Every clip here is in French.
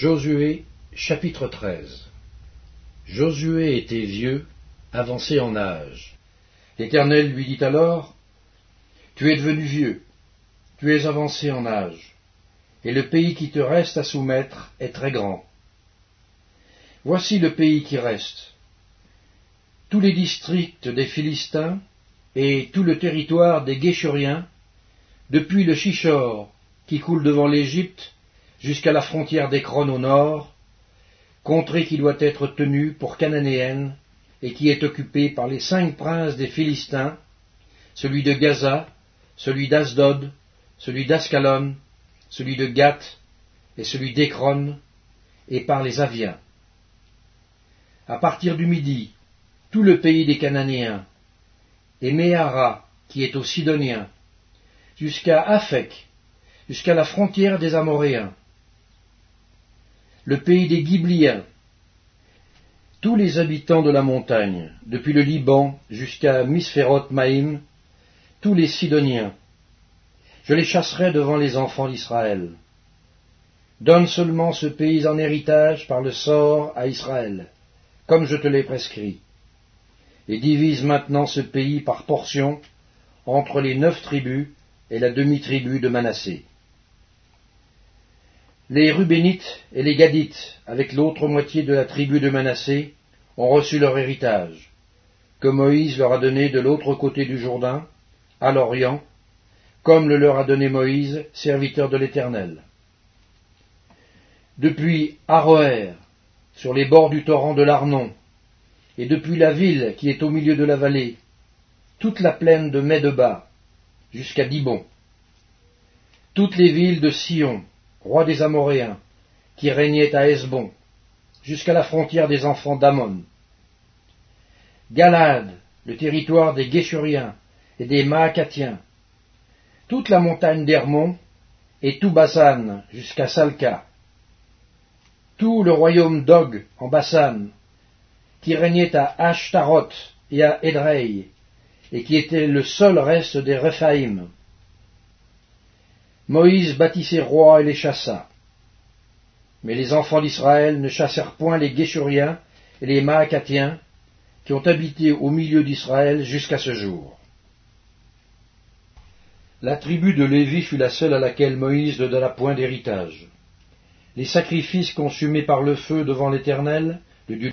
Josué chapitre 13 Josué était vieux, avancé en âge. L'Éternel lui dit alors, Tu es devenu vieux, tu es avancé en âge, et le pays qui te reste à soumettre est très grand. Voici le pays qui reste, tous les districts des Philistins et tout le territoire des Guéchuriens, depuis le Chichor qui coule devant l'Égypte jusqu'à la frontière d'Écron au nord, contrée qui doit être tenue pour cananéenne et qui est occupée par les cinq princes des Philistins, celui de Gaza, celui d'Asdod, celui d'Ascalon, celui de Gath et celui d'Écron, et par les Aviens. À partir du midi, tout le pays des Cananéens, et Méhara, qui est aux Sidoniens, jusqu'à Aphek, jusqu'à la frontière des Amoréens, le pays des Ghibliens, tous les habitants de la montagne, depuis le Liban jusqu'à Misphéroth Maïm, tous les Sidoniens, je les chasserai devant les enfants d'Israël. Donne seulement ce pays en héritage par le sort à Israël, comme je te l'ai prescrit, et divise maintenant ce pays par portions entre les neuf tribus et la demi-tribu de Manassé. Les Rubénites et les Gadites, avec l'autre moitié de la tribu de Manassé, ont reçu leur héritage, que Moïse leur a donné de l'autre côté du Jourdain, à l'Orient, comme le leur a donné Moïse, serviteur de l'Éternel. Depuis Aroer, sur les bords du torrent de l'Arnon, et depuis la ville qui est au milieu de la vallée, toute la plaine de Médeba, jusqu'à Dibon, toutes les villes de Sion, roi des Amoréens, qui régnait à Hesbon, jusqu'à la frontière des enfants d'Amon. Galade, le territoire des Guéchuriens et des Maacatiens, toute la montagne d'Hermon et tout Bassan jusqu'à Salca, tout le royaume d'Og en Bassan, qui régnait à Ashtaroth et à Edrei, et qui était le seul reste des Rephaïm, Moïse bâtit ses rois et les chassa. Mais les enfants d'Israël ne chassèrent point les Guéchuriens et les Maacatiens qui ont habité au milieu d'Israël jusqu'à ce jour. La tribu de Lévi fut la seule à laquelle Moïse ne donna point d'héritage. Les sacrifices consumés par le feu devant l'Éternel, le Dieu.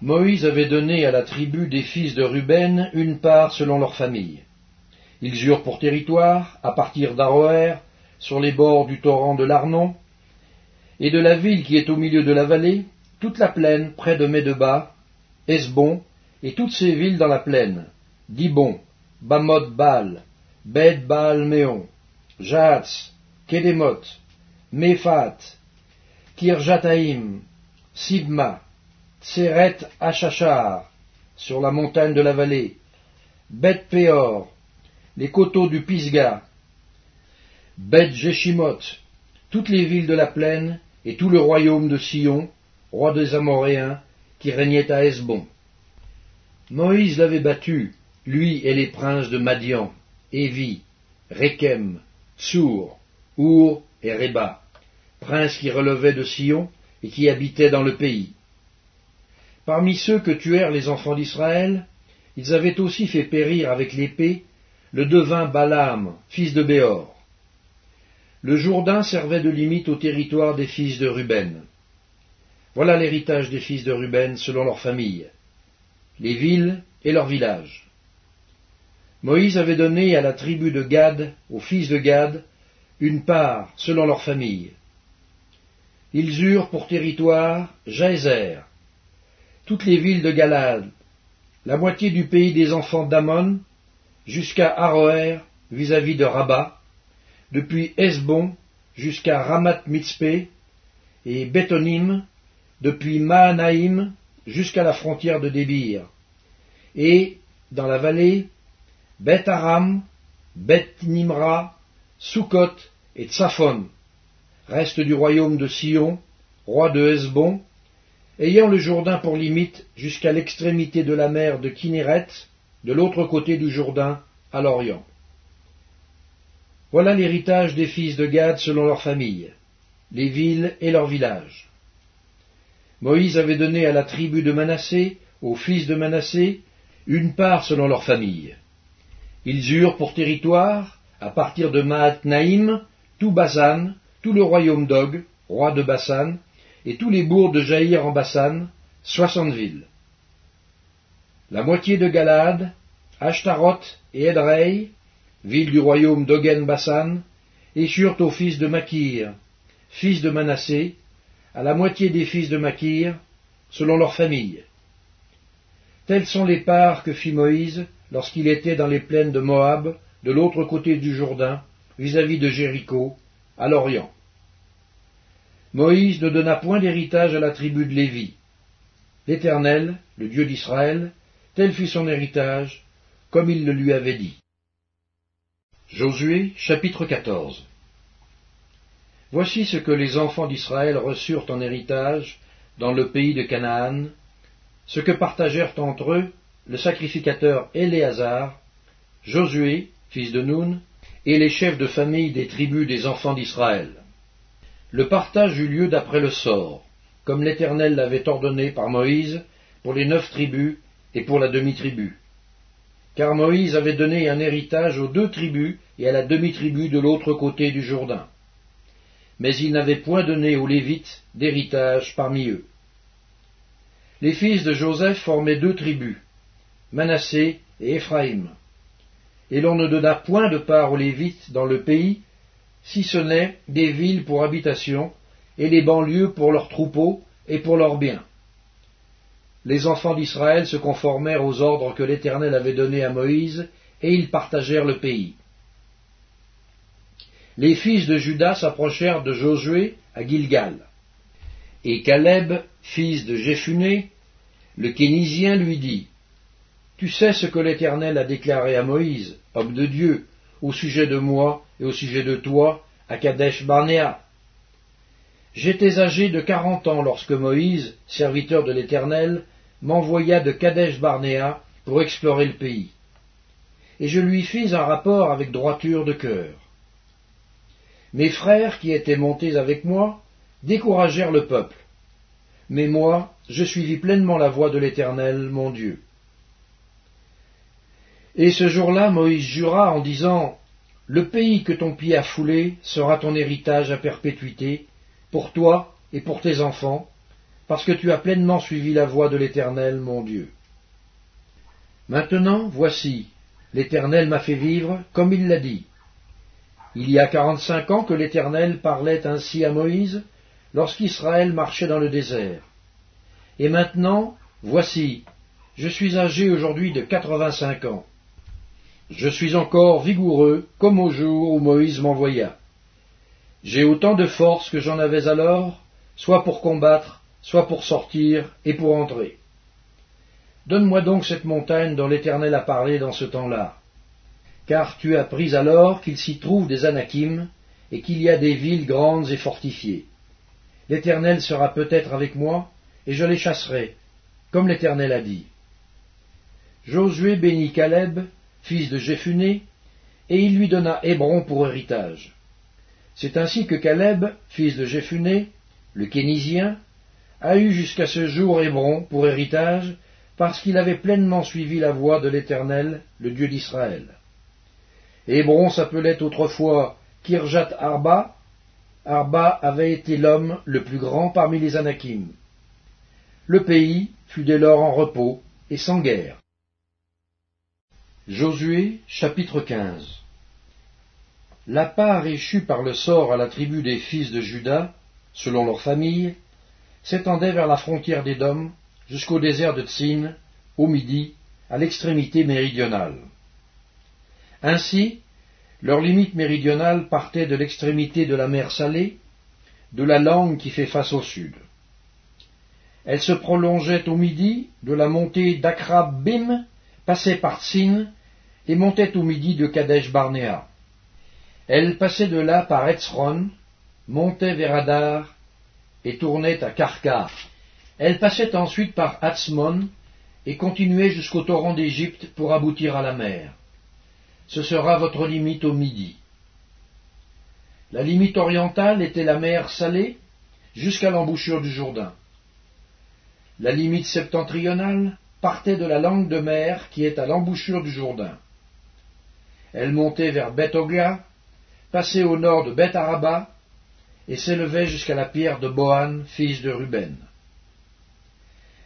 Moïse avait donné à la tribu des fils de Ruben une part selon leur famille. Ils eurent pour territoire, à partir d'Aroer, sur les bords du torrent de l'Arnon, et de la ville qui est au milieu de la vallée, toute la plaine près de Médeba, Esbon, et toutes ces villes dans la plaine, Dibon, Bamod Baal, Bed Baal Méon, Jatz, Kédémoth, Méphat, Kirjataïm, Sibma, Tseret Achachar, sur la montagne de la vallée, Bet Péor, les coteaux du Pisga, Beth Jeshimoth, toutes les villes de la plaine, et tout le royaume de Sion, roi des Amoréens, qui régnait à Hesbon. Moïse l'avait battu, lui et les princes de Madian, Évi, Rechem, Tsour, Our et Reba, princes qui relevaient de Sion et qui habitaient dans le pays. Parmi ceux que tuèrent les enfants d'Israël, ils avaient aussi fait périr avec l'épée le devin Balaam, fils de Béor. Le Jourdain servait de limite au territoire des fils de Ruben. Voilà l'héritage des fils de Ruben selon leur famille, les villes et leurs villages. Moïse avait donné à la tribu de Gad, aux fils de Gad, une part selon leur famille. Ils eurent pour territoire Jaézer, toutes les villes de Galad, la moitié du pays des enfants d'Amon, jusqu'à Aroer vis-à-vis de Rabat, depuis Hesbon jusqu'à Ramat Mitzpé, et Bethonim, depuis Mahanaïm jusqu'à la frontière de Débir, et, dans la vallée, Beth Aram, Beth Nimra, Sukkot et Tsaphon, reste du royaume de Sion, roi de Hesbon, ayant le Jourdain pour limite jusqu'à l'extrémité de la mer de Kinéret, de l'autre côté du Jourdain, à l'Orient. Voilà l'héritage des fils de Gad selon leur famille, les villes et leurs villages. Moïse avait donné à la tribu de Manassé, aux fils de Manassé, une part selon leur famille. Ils eurent pour territoire, à partir de Maat-Naïm, tout Basan, tout le royaume d'Og, roi de Bassan, et tous les bourgs de Jaïr en Bassan, soixante villes. La moitié de Galad, Ashtaroth et Edrei, villes du royaume d'Ogen Bassan, échurent aux fils de Makir, fils de Manassé, à la moitié des fils de Makir, selon leur famille. Telles sont les parts que fit Moïse lorsqu'il était dans les plaines de Moab, de l'autre côté du Jourdain, vis-à-vis de Jéricho, à l'Orient. Moïse ne donna point d'héritage à la tribu de Lévi. L'Éternel, le Dieu d'Israël, tel fut son héritage, comme il le lui avait dit. Josué chapitre 14 Voici ce que les enfants d'Israël reçurent en héritage dans le pays de Canaan, ce que partagèrent entre eux le sacrificateur Éléazar, Josué, fils de Nun, et les chefs de famille des tribus des enfants d'Israël. Le partage eut lieu d'après le sort, comme l'Éternel l'avait ordonné par Moïse pour les neuf tribus et pour la demi-tribu. Car Moïse avait donné un héritage aux deux tribus et à la demi-tribu de l'autre côté du Jourdain. Mais il n'avait point donné aux Lévites d'héritage parmi eux. Les fils de Joseph formaient deux tribus, Manassé et Éphraïm. Et l'on ne donna point de part aux Lévites dans le pays, si ce n'est des villes pour habitation, et les banlieues pour leurs troupeaux et pour leurs biens les enfants d'Israël se conformèrent aux ordres que l'Éternel avait donnés à Moïse, et ils partagèrent le pays. Les fils de Judas s'approchèrent de Josué à Gilgal. Et Caleb, fils de Jéphuné, le Kénisien, lui dit Tu sais ce que l'Éternel a déclaré à Moïse, homme de Dieu, au sujet de moi et au sujet de toi, à Kadesh Barnéa. J'étais âgé de quarante ans lorsque Moïse, serviteur de l'Éternel, m'envoya de Kadesh Barnéa pour explorer le pays. Et je lui fis un rapport avec droiture de cœur. Mes frères qui étaient montés avec moi découragèrent le peuple. Mais moi, je suivis pleinement la voie de l'Éternel, mon Dieu. Et ce jour-là, Moïse jura en disant, Le pays que ton pied a foulé sera ton héritage à perpétuité, pour toi et pour tes enfants, parce que tu as pleinement suivi la voie de l'Éternel, mon Dieu. Maintenant, voici, l'Éternel m'a fait vivre comme il l'a dit. Il y a quarante-cinq ans que l'Éternel parlait ainsi à Moïse, lorsqu'Israël marchait dans le désert. Et maintenant, voici, je suis âgé aujourd'hui de quatre-vingt-cinq ans. Je suis encore vigoureux comme au jour où Moïse m'envoya. J'ai autant de force que j'en avais alors, soit pour combattre, soit pour sortir et pour entrer. Donne-moi donc cette montagne dont l'Éternel a parlé dans ce temps-là. Car tu as appris alors qu'il s'y trouve des Anakim, et qu'il y a des villes grandes et fortifiées. L'Éternel sera peut-être avec moi, et je les chasserai, comme l'Éternel a dit. Josué bénit Caleb, fils de Jéphuné, et il lui donna Hébron pour héritage. C'est ainsi que Caleb, fils de Jéphuné, le Kénisien, a eu jusqu'à ce jour Hébron pour héritage, parce qu'il avait pleinement suivi la voie de l'Éternel, le Dieu d'Israël. Hébron s'appelait autrefois Kirjat Arba. Arba avait été l'homme le plus grand parmi les Anakim. Le pays fut dès lors en repos et sans guerre. Josué chapitre 15 La part échue par le sort à la tribu des fils de Juda, selon leur famille, s'étendait vers la frontière d'Édom jusqu'au désert de Tsin, au midi, à l'extrémité méridionale. Ainsi, leur limite méridionale partait de l'extrémité de la mer Salée, de la langue qui fait face au sud. Elle se prolongeait au midi de la montée d'Akrab-Bim, passait par Tsin et montait au midi de Kadesh Barnéa. Elle passait de là par Etzron, montait vers Adar et tournait à Karkar. Elle passait ensuite par Hatzmon et continuait jusqu'au torrent d'Égypte pour aboutir à la mer. Ce sera votre limite au midi. La limite orientale était la mer Salée jusqu'à l'embouchure du Jourdain. La limite septentrionale partait de la langue de mer qui est à l'embouchure du Jourdain. Elle montait vers Beth-Ogla, passait au nord de Beth-Araba et s'élevait jusqu'à la pierre de Bohan, fils de Ruben.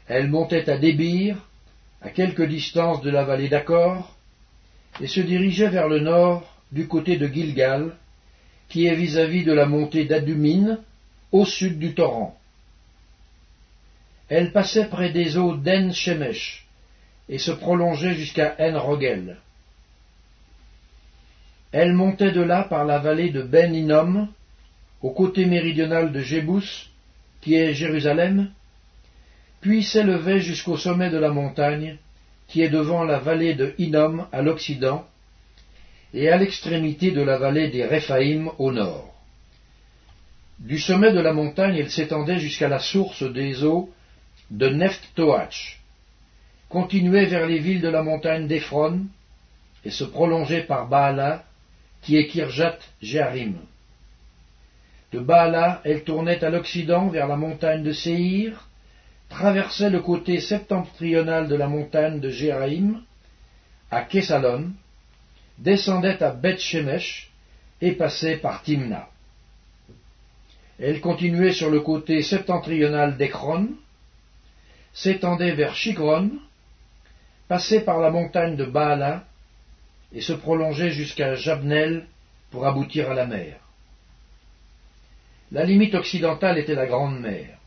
Elle montait à Débir, à quelque distance de la vallée d'Accor, et se dirigeait vers le nord du côté de Gilgal, qui est vis-à-vis de la montée d'Adumine, au sud du torrent. Elle passait près des eaux d'En Shemesh et se prolongeait jusqu'à En Rogel. Elle montait de là par la vallée de Ben Hinnom, au côté méridional de Jébus, qui est Jérusalem, puis s'élevait jusqu'au sommet de la montagne, qui est devant la vallée de Hinnom à l'occident, et à l'extrémité de la vallée des Réphaïm au nord. Du sommet de la montagne, elle s'étendait jusqu'à la source des eaux de Nephtoach, continuait vers les villes de la montagne d'Ephron, et se prolongeait par Baala, qui est Kirjat Jearim. De Baala, elle tournait à l'occident vers la montagne de Séhir, traversait le côté septentrional de la montagne de Jéraïm, à Kessalon, descendait à Beth Shemesh et passait par Timna. Elle continuait sur le côté septentrional d'Ekron, s'étendait vers Chigron, passait par la montagne de Baala et se prolongeait jusqu'à Jabnel pour aboutir à la mer. La limite occidentale était la Grande Mer.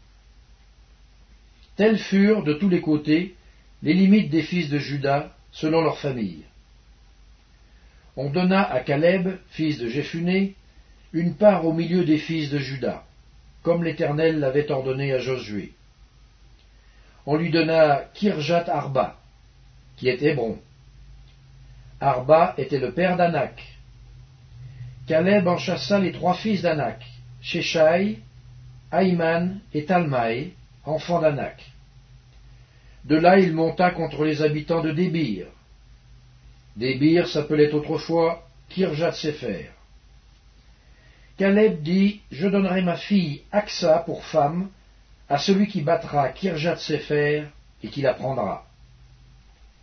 Telles furent, de tous les côtés, les limites des fils de Juda, selon leur famille. On donna à Caleb, fils de Jéphuné, une part au milieu des fils de Juda, comme l'Éternel l'avait ordonné à Josué. On lui donna Kirjat Arba, qui est Hébron. Arba était le père d'Anak. Caleb en chassa les trois fils d'Anak, Sheshai, Aïman et Talmaï, enfants d'Anak. De là il monta contre les habitants de Débir. Débir s'appelait autrefois Kirjat Sefer. Caleb dit Je donnerai ma fille Aksa pour femme à celui qui battra Kirjat Sefer et qui la prendra.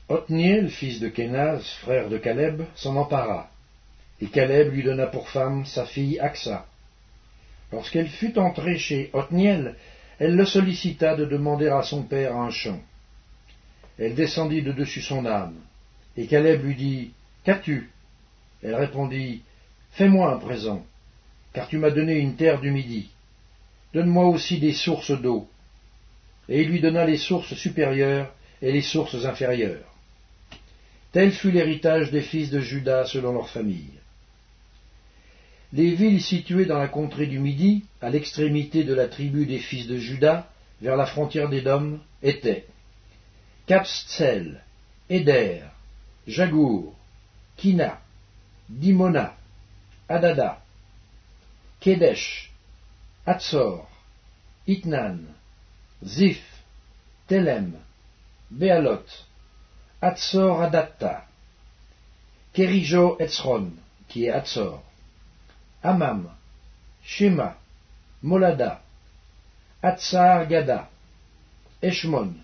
Othniel, fils de Kenaz, frère de Caleb, s'en empara, et Caleb lui donna pour femme sa fille Aksa. Lorsqu'elle fut entrée chez Othniel, elle le sollicita de demander à son père un champ. Elle descendit de dessus son âme, et Caleb lui dit Qu'as-tu? Elle répondit Fais-moi un présent, car tu m'as donné une terre du midi. Donne-moi aussi des sources d'eau. Et il lui donna les sources supérieures et les sources inférieures. Tel fut l'héritage des fils de Judas selon leur famille. Les villes situées dans la contrée du Midi, à l'extrémité de la tribu des fils de Judas, vers la frontière des Dômes, étaient Capstsel, Eder, Jagour, Kina, Dimona, Adada, Kedesh, Hatzor, Itnan, Zif, Telem, Bealot, Hatzor Adatta, Kerijo Etzron, qui est Hatzor, Amam, Shema, Molada, Hatzar Gada, Eshmon,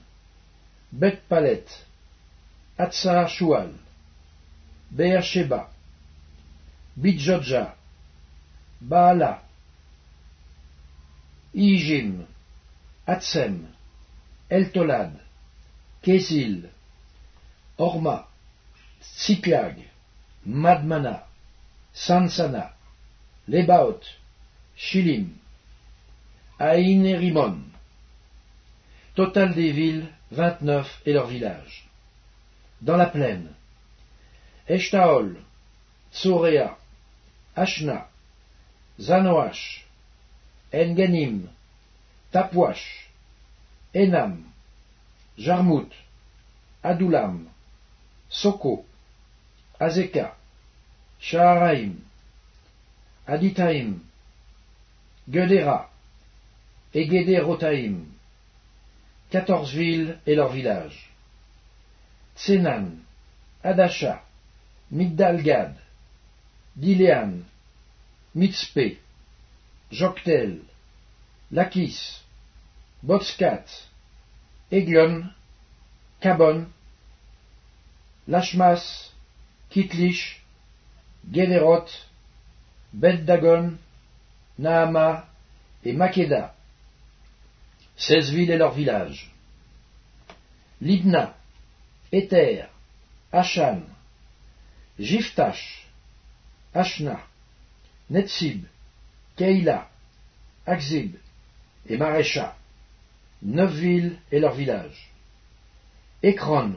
Bet Palet, Hatzar Shual, Beer Sheba, Bidjodja, Baala, Ijim, Atsem, Eltolad, Kézil, Orma, Tsiklag, Madmana, Sansana, Lebaot, Shilim, Aïn et Rimon. Total des villes, vingt-neuf et leurs villages. Dans la plaine, Eshtaol, Tsorea, Ashna, Zanoach, Enganim, Tapwash, Enam, Jarmut, Adulam, Soko, Azeka, Shaharaim, Aditaim, Gedera et Gederotaim, quatorze villes et leurs villages. Tsenan, Adasha, Migdalgad, Dilean, Mitzpe, Joktel, Lakis, Botskat, Eglion, Cabon, Lachmas, Kitlish, Gederoth, Bet-Dagon, Nahama et Makeda, seize villes et leurs villages. Libna, Éther, Achan, Jiftash, Ashna, Netzib, Keïla, Akzib et Marécha, neuf villes et leurs villages. Ekron,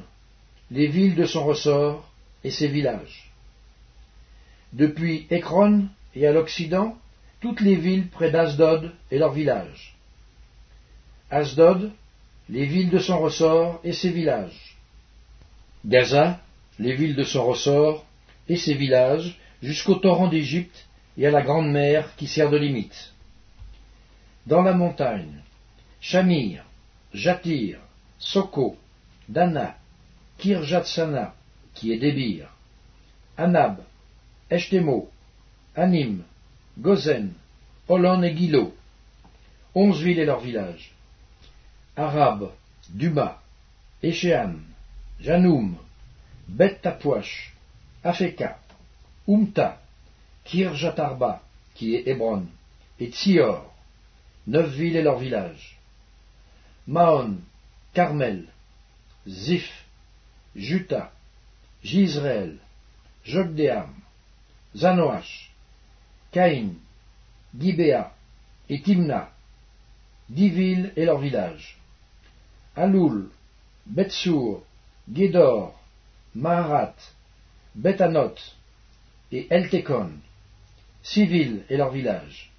les villes de son ressort et ses villages. Depuis Ekron et à l'Occident, toutes les villes près d'Asdod et leurs villages. Asdod, les villes de son ressort et ses villages. Gaza, les villes de son ressort et ses villages, jusqu'au torrent d'Égypte et à la grande mer qui sert de limite. Dans la montagne, Shamir, Jatir, Soko, Dana, Kirjatsana, qui est Débir, Anab, Eshtemo, Anim, Gozen, Olon et Gilo, onze villes et leurs villages, Arab, Duma, Échéan, Janoum, Bet Afeka, Umta, Kirjatarba, qui est Hébron, et Tsior, neuf villes et leurs villages, Mahon, Carmel, Ziph, Juta, Gisraël, Jogdeam, Zanoach, Caïn, Gibéa et Timna, dix villes et leurs villages, Aloul, Betsour, Gédor, Maharat, Betanot et Eltekon, six villes et leurs villages,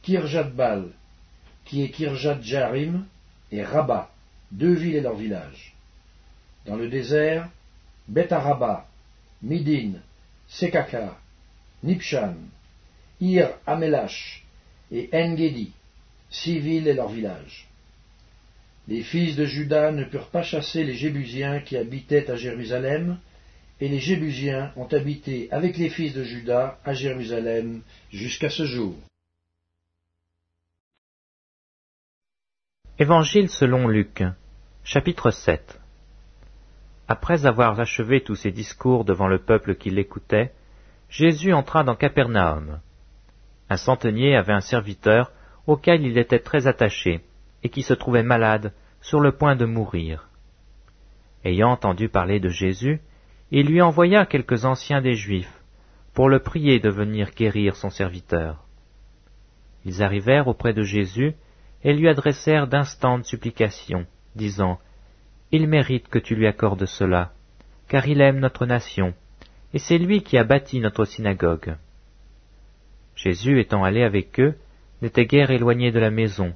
Kirjatbal, qui est Kirjat Jarim, et Rabat, deux villes et leurs villages. Dans le désert, Betaraba, Midin, Sekaka, Nipshan, Ir Amelash et Engedi, six villes et leurs villages. Les fils de Juda ne purent pas chasser les Jébusiens qui habitaient à Jérusalem, et les Jébusiens ont habité avec les fils de Juda à Jérusalem jusqu'à ce jour. Évangile selon Luc, chapitre 7 Après avoir achevé tous ses discours devant le peuple qui l'écoutait, Jésus entra dans Capernaum. Un centenier avait un serviteur auquel il était très attaché, et qui se trouvait malade, sur le point de mourir. Ayant entendu parler de Jésus, il lui envoya quelques anciens des Juifs, pour le prier de venir guérir son serviteur. Ils arrivèrent auprès de Jésus, et lui adressèrent d'instantes supplications, disant Il mérite que tu lui accordes cela, car il aime notre nation, et c'est lui qui a bâti notre synagogue. Jésus étant allé avec eux, n'était guère éloigné de la maison,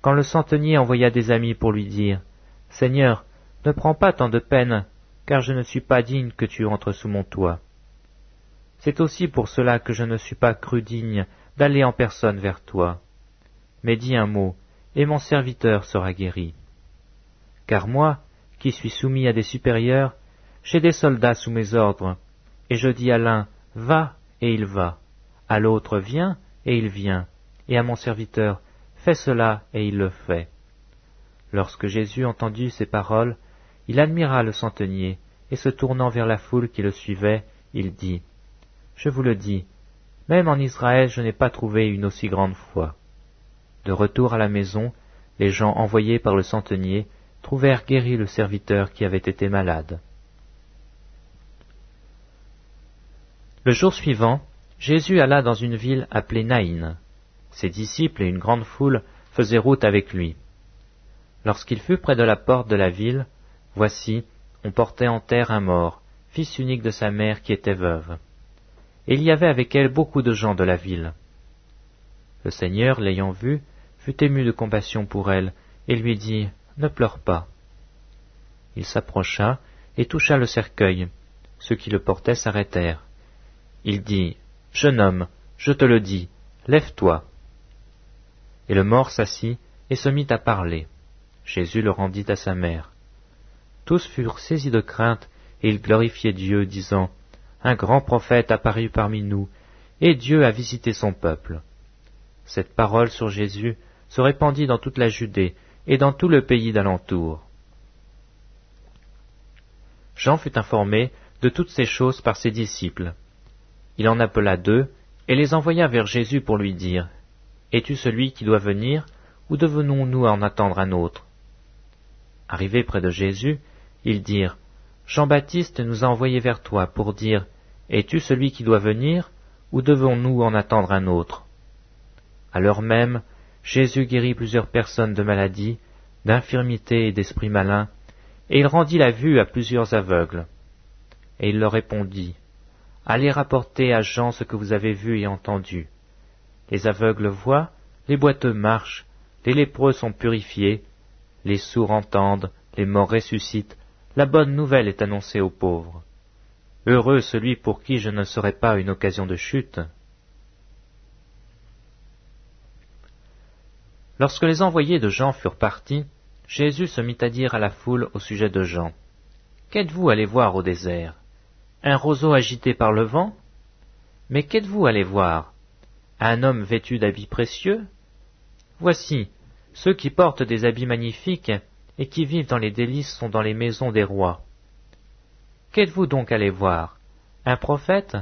quand le centenier envoya des amis pour lui dire Seigneur, ne prends pas tant de peine, car je ne suis pas digne que tu entres sous mon toit. C'est aussi pour cela que je ne suis pas cru digne d'aller en personne vers toi. Mais dis un mot, et mon serviteur sera guéri. Car moi, qui suis soumis à des supérieurs, j'ai des soldats sous mes ordres, et je dis à l'un, va, et il va, à l'autre, viens, et il vient, et à mon serviteur, fais cela, et il le fait. Lorsque Jésus entendit ces paroles, il admira le centenier, et se tournant vers la foule qui le suivait, il dit, Je vous le dis, même en Israël je n'ai pas trouvé une aussi grande foi. De retour à la maison, les gens envoyés par le centenier trouvèrent guéri le serviteur qui avait été malade. Le jour suivant, Jésus alla dans une ville appelée Naïn. Ses disciples et une grande foule faisaient route avec lui. Lorsqu'il fut près de la porte de la ville, voici, on portait en terre un mort, fils unique de sa mère qui était veuve. Et il y avait avec elle beaucoup de gens de la ville. Le Seigneur, l'ayant vue, fut ému de compassion pour elle, et lui dit, Ne pleure pas. Il s'approcha et toucha le cercueil. Ceux qui le portaient s'arrêtèrent. Il dit, Jeune homme, je te le dis, lève-toi. Et le mort s'assit et se mit à parler. Jésus le rendit à sa mère. Tous furent saisis de crainte, et ils glorifiaient Dieu, disant, Un grand prophète apparut parmi nous, et Dieu a visité son peuple. Cette parole sur Jésus se répandit dans toute la Judée et dans tout le pays d'alentour. Jean fut informé de toutes ces choses par ses disciples. Il en appela deux, et les envoya vers Jésus pour lui dire, Es-tu celui qui doit venir, ou devenons-nous en attendre un autre? Arrivés près de Jésus, ils dirent, Jean-Baptiste nous a envoyés vers toi pour dire, Es-tu celui qui doit venir, ou devons-nous en attendre un autre? À l'heure même, Jésus guérit plusieurs personnes de maladies, d'infirmités et d'esprits malins, et il rendit la vue à plusieurs aveugles. Et il leur répondit, Allez rapporter à Jean ce que vous avez vu et entendu. Les aveugles voient, les boiteux marchent, les lépreux sont purifiés, les sourds entendent, les morts ressuscitent, la bonne nouvelle est annoncée aux pauvres. Heureux celui pour qui je ne serai pas une occasion de chute. Lorsque les envoyés de Jean furent partis, Jésus se mit à dire à la foule au sujet de Jean. Qu'êtes-vous allé voir au désert? Un roseau agité par le vent Mais qu'êtes-vous allé voir? Un homme vêtu d'habits précieux? Voici, ceux qui portent des habits magnifiques et qui vivent dans les délices sont dans les maisons des rois. Qu'êtes-vous donc allé voir? Un prophète?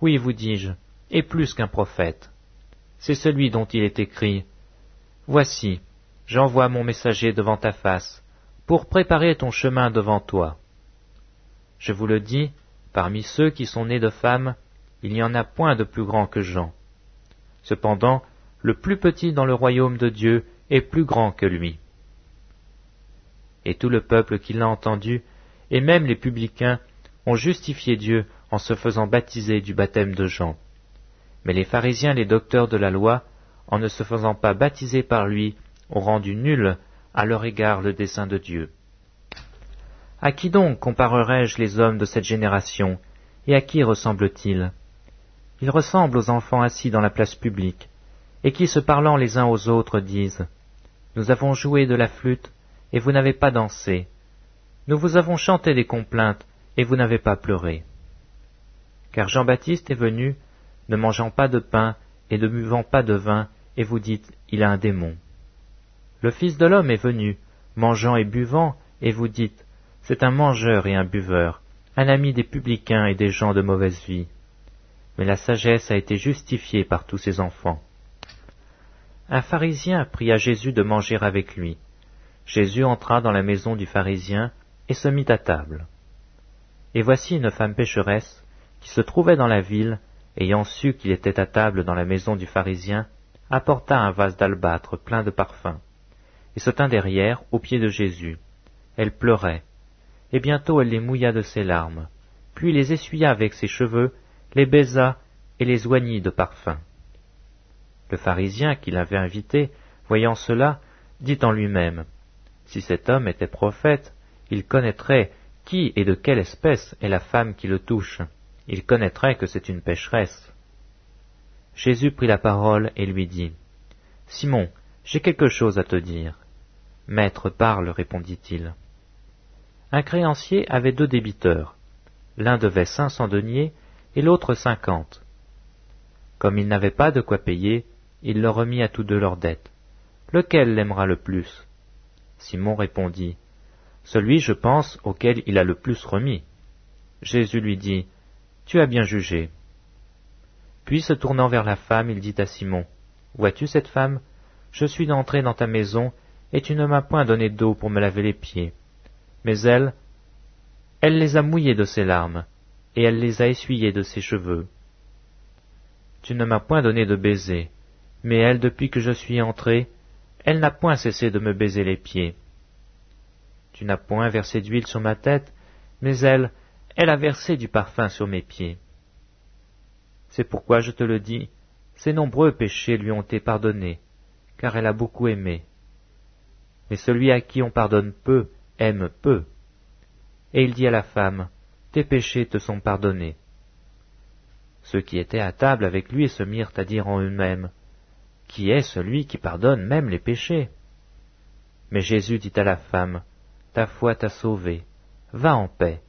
Oui, vous dis-je, et plus qu'un prophète. C'est celui dont il est écrit. Voici, j'envoie mon messager devant ta face, pour préparer ton chemin devant toi. Je vous le dis, parmi ceux qui sont nés de femmes, il n'y en a point de plus grand que Jean. Cependant, le plus petit dans le royaume de Dieu est plus grand que lui. Et tout le peuple qui l'a entendu, et même les publicains, ont justifié Dieu en se faisant baptiser du baptême de Jean. Mais les pharisiens les docteurs de la loi, en ne se faisant pas baptiser par lui, ont rendu nul à leur égard le dessein de Dieu. À qui donc comparerai-je les hommes de cette génération, et à qui ressemblent-ils? Ils ressemblent aux enfants assis dans la place publique, et qui se parlant les uns aux autres disent Nous avons joué de la flûte, et vous n'avez pas dansé. Nous vous avons chanté des complaintes, et vous n'avez pas pleuré. Car Jean-Baptiste est venu, ne mangeant pas de pain et ne buvant pas de vin, et vous dites Il a un démon. Le Fils de l'homme est venu, mangeant et buvant, et vous dites, c'est un mangeur et un buveur, un ami des publicains et des gens de mauvaise vie. Mais la sagesse a été justifiée par tous ses enfants. Un pharisien pria Jésus de manger avec lui. Jésus entra dans la maison du pharisien et se mit à table. Et voici une femme pécheresse, qui se trouvait dans la ville, ayant su qu'il était à table dans la maison du pharisien, apporta un vase d'albâtre plein de parfums et se tint derrière, aux pieds de Jésus. Elle pleurait, et bientôt elle les mouilla de ses larmes, puis les essuya avec ses cheveux, les baisa et les oignit de parfum. Le pharisien qui l'avait invité, voyant cela, dit en lui-même, Si cet homme était prophète, il connaîtrait qui et de quelle espèce est la femme qui le touche, il connaîtrait que c'est une pécheresse. Jésus prit la parole et lui dit, Simon, j'ai quelque chose à te dire. Maître, parle, répondit-il. Un créancier avait deux débiteurs. L'un devait cinq cents deniers et l'autre cinquante. Comme il n'avait pas de quoi payer, il leur remit à tous deux leurs dettes. Lequel l'aimera le plus? Simon répondit, Celui, je pense, auquel il a le plus remis. Jésus lui dit, Tu as bien jugé. Puis se tournant vers la femme, il dit à Simon, Vois-tu cette femme? Je suis entré dans ta maison, et tu ne m'as point donné d'eau pour me laver les pieds. Mais elle, elle les a mouillés de ses larmes, et elle les a essuyés de ses cheveux. Tu ne m'as point donné de baiser, mais elle, depuis que je suis entré, elle n'a point cessé de me baiser les pieds. Tu n'as point versé d'huile sur ma tête, mais elle, elle a versé du parfum sur mes pieds. C'est pourquoi je te le dis, ses nombreux péchés lui ont été pardonnés, car elle a beaucoup aimé mais celui à qui on pardonne peu aime peu. Et il dit à la femme, Tes péchés te sont pardonnés. Ceux qui étaient à table avec lui se mirent à dire en eux-mêmes, Qui est celui qui pardonne même les péchés? Mais Jésus dit à la femme, Ta foi t'a sauvée, va en paix,